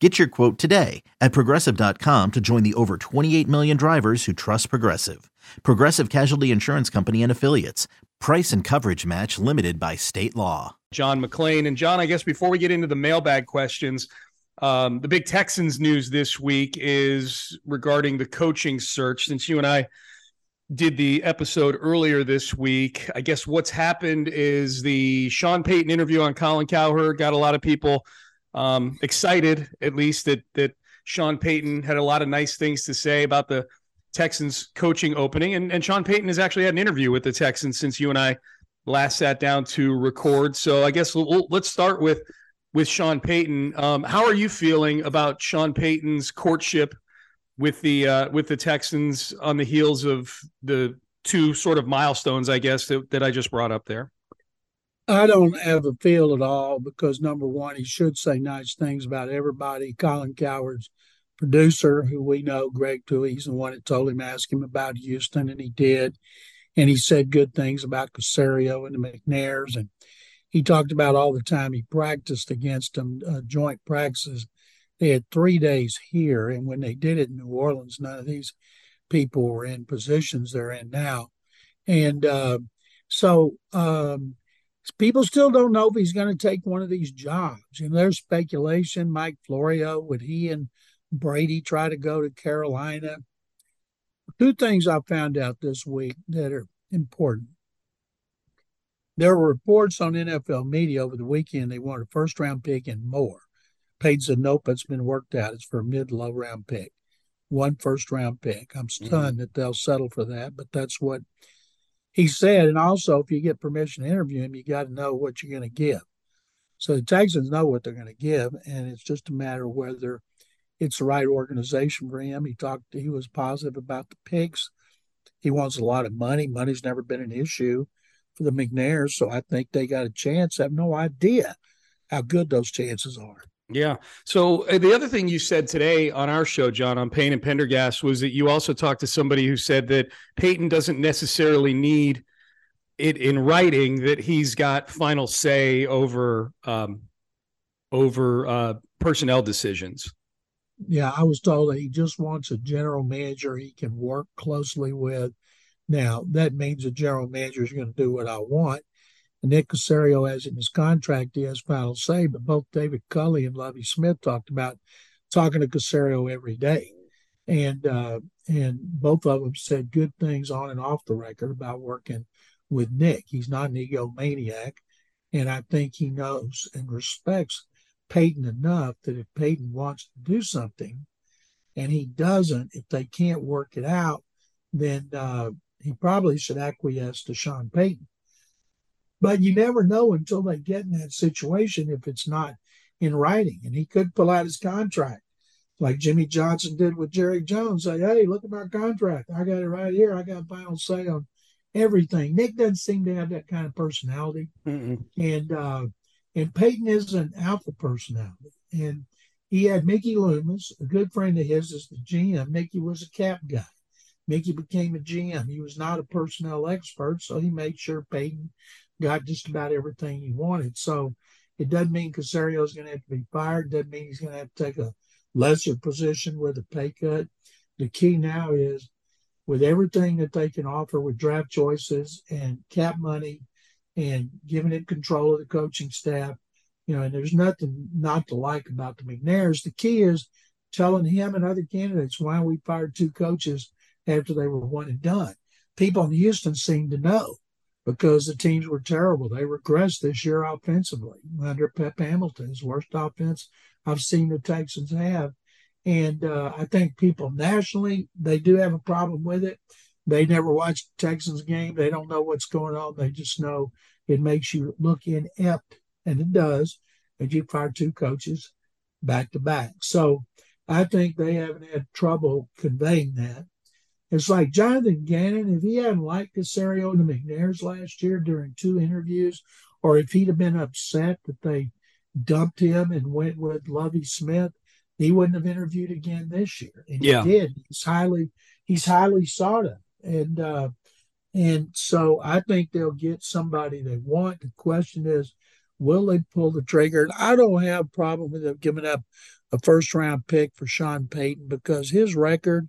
Get your quote today at progressive.com to join the over 28 million drivers who trust Progressive. Progressive Casualty Insurance Company and Affiliates. Price and coverage match limited by state law. John McClain. And John, I guess before we get into the mailbag questions, um, the big Texans news this week is regarding the coaching search. Since you and I did the episode earlier this week, I guess what's happened is the Sean Payton interview on Colin Cowherd got a lot of people – um, excited, at least, that that Sean Payton had a lot of nice things to say about the Texans coaching opening, and and Sean Payton has actually had an interview with the Texans since you and I last sat down to record. So I guess we'll, let's start with with Sean Payton. Um, how are you feeling about Sean Payton's courtship with the uh, with the Texans on the heels of the two sort of milestones, I guess that, that I just brought up there? I don't have a feel at all because number one, he should say nice things about everybody. Colin Cowherd's producer, who we know, Greg Tui, he's the one that told him ask him about Houston, and he did. And he said good things about Caserio and the McNairs, and he talked about all the time he practiced against them, uh, joint practices. They had three days here, and when they did it in New Orleans, none of these people were in positions they're in now. And uh, so um, people still don't know if he's going to take one of these jobs. And there's speculation. Mike Florio, would he and Brady try to go to Carolina? Two things I found out this week that are important. There were reports on NFL media over the weekend they wanted a first round pick and more. Nope, it's been worked out. It's for a mid low round pick, one first round pick. I'm mm-hmm. stunned mm-hmm. that they'll settle for that, but that's what he said, and also if you get permission to interview him, you got to know what you're going to give. So the Texans know what they're going to give, and it's just a matter of whether it's the right organization for him. He talked, he was positive about the picks. He wants a lot of money. Money's never been an issue for the McNairs, so I think they got a chance. I have no idea how good those chances are. Yeah. So uh, the other thing you said today on our show, John, on Payne and Pendergast, was that you also talked to somebody who said that Payton doesn't necessarily need it in writing that he's got final say over um, over uh, personnel decisions. Yeah, I was told that he just wants a general manager he can work closely with. Now that means the general manager is going to do what I want, Nick Caserio has in his contract, he has final say, but both David Culley and Lovie Smith talked about talking to Caserio every day. And uh, and both of them said good things on and off the record about working with Nick. He's not an egomaniac. And I think he knows and respects Payton enough that if Payton wants to do something and he doesn't, if they can't work it out, then uh, he probably should acquiesce to Sean Payton. But you never know until they get in that situation if it's not in writing. And he could pull out his contract like Jimmy Johnson did with Jerry Jones. Say, hey, look at my contract. I got it right here. I got final say on everything. Nick doesn't seem to have that kind of personality. Mm-mm. And uh, and Payton is an alpha personality. And he had Mickey Loomis, a good friend of his, as the GM. Mickey was a cap guy. Mickey became a GM. He was not a personnel expert, so he made sure Payton got just about everything he wanted. So it doesn't mean Caserio is going to have to be fired. Doesn't mean he's going to have to take a lesser position with a pay cut. The key now is with everything that they can offer with draft choices and cap money and giving it control of the coaching staff, you know, and there's nothing not to like about the McNairs. The key is telling him and other candidates why we fired two coaches after they were one and done. People in Houston seem to know because the teams were terrible. They regressed this year offensively under Pep Hamilton's worst offense I've seen the Texans have. And uh, I think people nationally, they do have a problem with it. They never watch Texans game. They don't know what's going on. They just know it makes you look inept, and it does. And you fire two coaches back to back. So I think they haven't had trouble conveying that. It's like Jonathan Gannon, if he hadn't liked Caserio and the McNairs last year during two interviews, or if he'd have been upset that they dumped him and went with Lovie Smith, he wouldn't have interviewed again this year. And yeah. he did. He's highly he's highly sought of. And uh and so I think they'll get somebody they want. The question is, will they pull the trigger? And I don't have a problem with them giving up a first round pick for Sean Payton because his record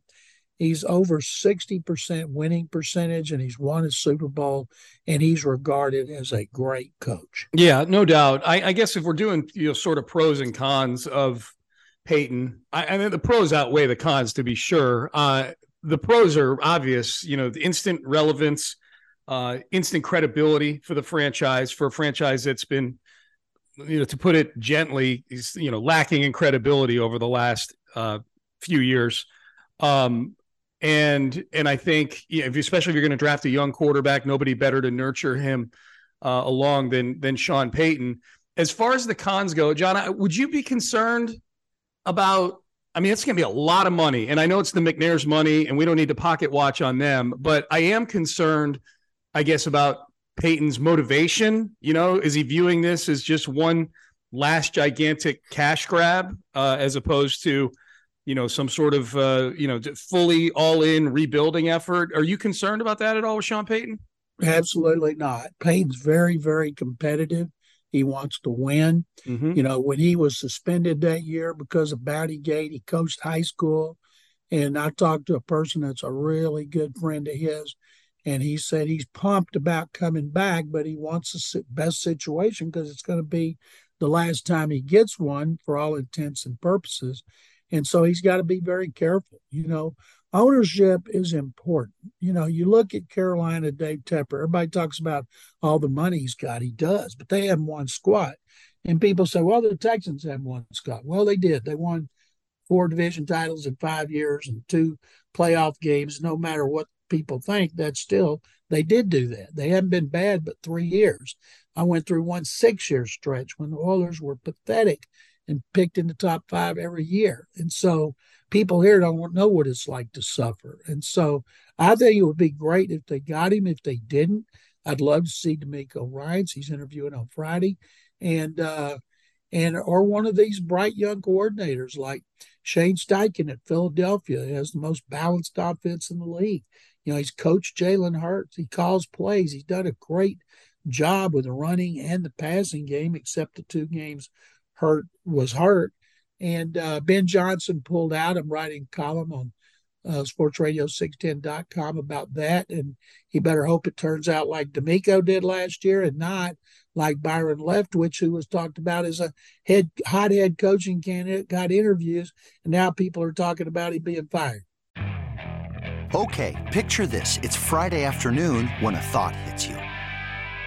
He's over 60% winning percentage and he's won a Super Bowl and he's regarded as a great coach. Yeah, no doubt. I, I guess if we're doing you know sort of pros and cons of Payton, I, I mean the pros outweigh the cons to be sure. Uh, the pros are obvious, you know, the instant relevance, uh, instant credibility for the franchise, for a franchise that's been, you know, to put it gently, is you know lacking in credibility over the last uh, few years. Um, and and I think you know, if, especially if you're going to draft a young quarterback, nobody better to nurture him uh, along than than Sean Payton. As far as the cons go, John, would you be concerned about? I mean, it's going to be a lot of money, and I know it's the McNair's money, and we don't need to pocket watch on them. But I am concerned, I guess, about Payton's motivation. You know, is he viewing this as just one last gigantic cash grab, uh, as opposed to you know some sort of uh, you know fully all in rebuilding effort. Are you concerned about that at all with Sean Payton? Absolutely not. Payton's very very competitive. He wants to win. Mm-hmm. You know, when he was suspended that year because of Bounty Gate, he coached high school. And I talked to a person that's a really good friend of his, and he said he's pumped about coming back, but he wants the best situation because it's going to be the last time he gets one for all intents and purposes. And so he's got to be very careful. You know, ownership is important. You know, you look at Carolina, Dave Tepper, everybody talks about all the money he's got. He does, but they haven't won squat. And people say, well, the Texans haven't won squat. Well, they did. They won four division titles in five years and two playoff games. No matter what people think, that's still, they did do that. They haven't been bad but three years. I went through one six year stretch when the Oilers were pathetic and picked in the top five every year. And so people here don't know what it's like to suffer. And so I think it would be great if they got him. If they didn't, I'd love to see DeMeco Ryans. He's interviewing on Friday. And uh and or one of these bright young coordinators like Shane Steichen at Philadelphia has the most balanced offense in the league. You know, he's coached Jalen Hurts. He calls plays. He's done a great job with the running and the passing game, except the two games Hurts was hurt. And uh, Ben Johnson pulled out. I'm writing column on uh, sportsradio610.com about that. And he better hope it turns out like DeMeco did last year and not like Byron Leftwich, who was talked about as a head hot head coaching candidate, got interviews, and now people are talking about him being fired. Okay, picture this. It's Friday afternoon when a thought hits you.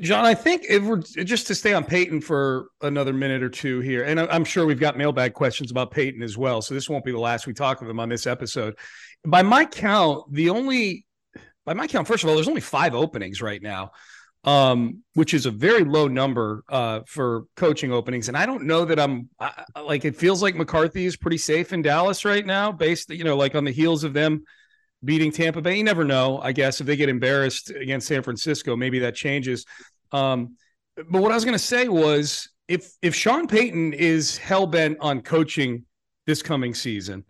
John, I think if we're just to stay on Payton for another minute or two here, and I'm sure we've got mailbag questions about Payton as well. So this won't be the last we talk of him on this episode. By my count, the only, by my count, first of all, there's only five openings right now. um, which is a very low number uh, for coaching openings. And I don't know that I'm I, like it feels like McCarthy is pretty safe in Dallas right now, based you know like on the heels of them beating Tampa Bay. You never know. I guess if they get embarrassed against San Francisco, maybe that changes. Um, but what I was going to say was if if Sean Payton is hell bent on coaching this coming season,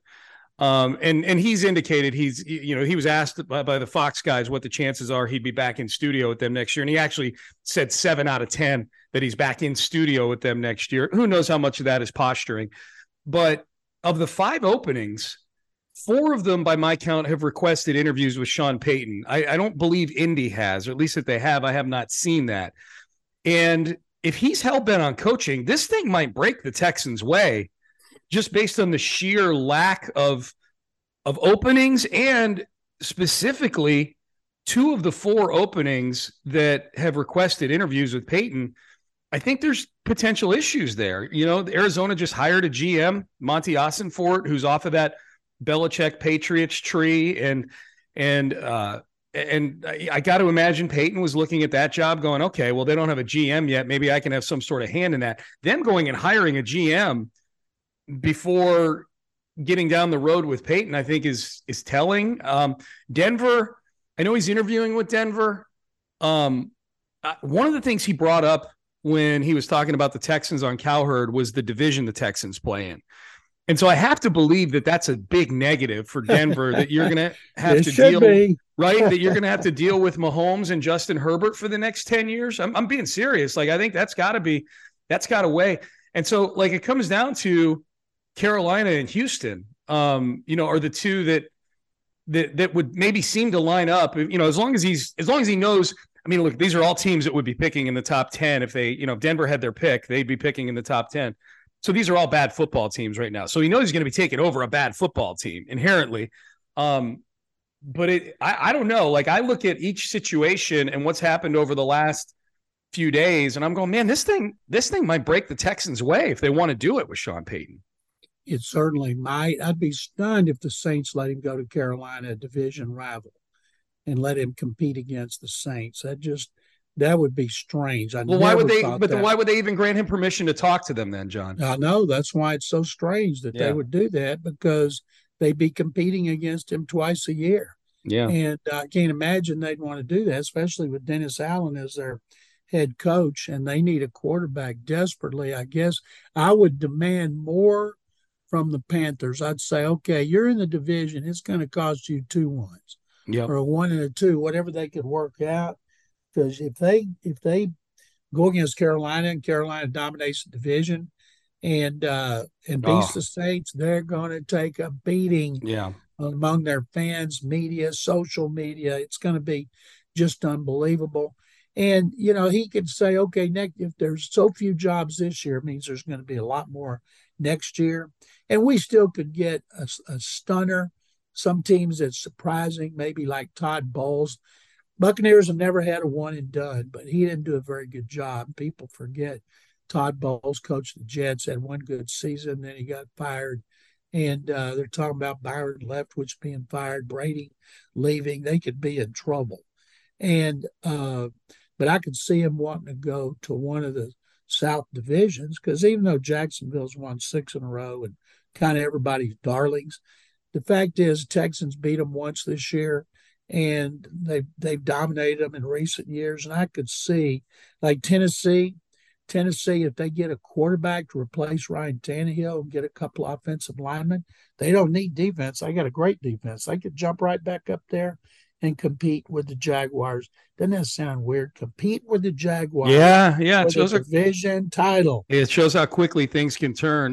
um, and and he's indicated he's you know he was asked by, by, the Fox guys what the chances are he'd be back in studio with them next year, and he actually said seven out of ten that he's back in studio with them next year. Who knows how much of that is posturing? But of the five openings, four of them, by my count, have requested interviews with Sean Payton. I, I don't believe Indy has, or at least if they have, I have not seen that. And if he's hell bent on coaching, this thing might break the Texans' way just based on the sheer lack of of openings and specifically two of the four openings that have requested interviews with Payton. I think there's potential issues there. You know, Arizona just hired a GM, Monti Ossenfort, who's off of that Belichick Patriots tree, and and uh, and I got to imagine Payton was looking at that job, going, okay, well, they don't have a GM yet. Maybe I can have some sort of hand in that. Them going and hiring a GM before getting down the road with Payton, I think is is telling. Um, Denver, I know he's interviewing with Denver. Um, one of the things he brought up when he was talking about the Texans on Cowherd was the division the Texans play in. And so I have to believe that that's a big negative for Denver that you're going to have to deal be. right that you're going to have to deal with Mahomes and Justin Herbert for the next 10 years. I'm, I'm being serious. Like I think that's got to be that's got to weigh. And so like it comes down to Carolina and Houston, um, you know, are the two that that that would maybe seem to line up. You know, as long as he's as long as he knows. I mean, look, these are all teams that would be picking in the top ten if they, you know, if Denver had their pick, they'd be picking in the top ten. So these are all bad football teams right now. So he knows he's going to be taking over a bad football team inherently. Um, but it, I, I don't know. Like I look at each situation and what's happened over the last few days, and I'm going, man, this thing, this thing might break the Texans' way if they want to do it with Sean Payton it certainly might. I'd be stunned if the Saints let him go to Carolina, a division rival, and let him compete against the Saints. That just that would be strange. I well, why would they? But then why would they even grant him permission to talk to them then, John? I know that's why it's so strange that yeah. they would do that because they'd be competing against him twice a year. Yeah, and I can't imagine they'd want to do that, especially with Dennis Allen as their head coach, and they need a quarterback desperately. I guess I would demand more from the Panthers, I'd say, okay, you're in the division. It's going to cost you two ones, yep. or a one and a two, whatever they could work out. Because if they if they go against Carolina and Carolina dominates the division and uh, and beats oh. the Saints, they're going to take a beating. Yeah. Among their fans, media, social media, it's going to be just unbelievable. And you know, he could say, okay, next if there's so few jobs this year, it means there's going to be a lot more next year. And we still could get a, a stunner. Some teams that's surprising, maybe like Todd Bowles. Buccaneers have never had a one and done, but he didn't do a very good job. People forget Todd Bowles coached the Jets, had one good season, then he got fired. And uh, they're talking about Byron Leftwich being fired, Brady leaving. They could be in trouble. And uh, but I could see him wanting to go to one of the South divisions because even though Jacksonville's won six in a row and kind of everybody's darlings, the fact is Texans beat them once this year and they they've dominated them in recent years. And I could see like Tennessee, Tennessee, if they get a quarterback to replace Ryan Tannehill and get a couple offensive linemen, they don't need defense. They got a great defense. They could jump right back up there and compete with the Jaguars. Doesn't that sound weird? Compete with the Jaguars. Yeah, yeah. It shows a division title. It shows how quickly things can turn.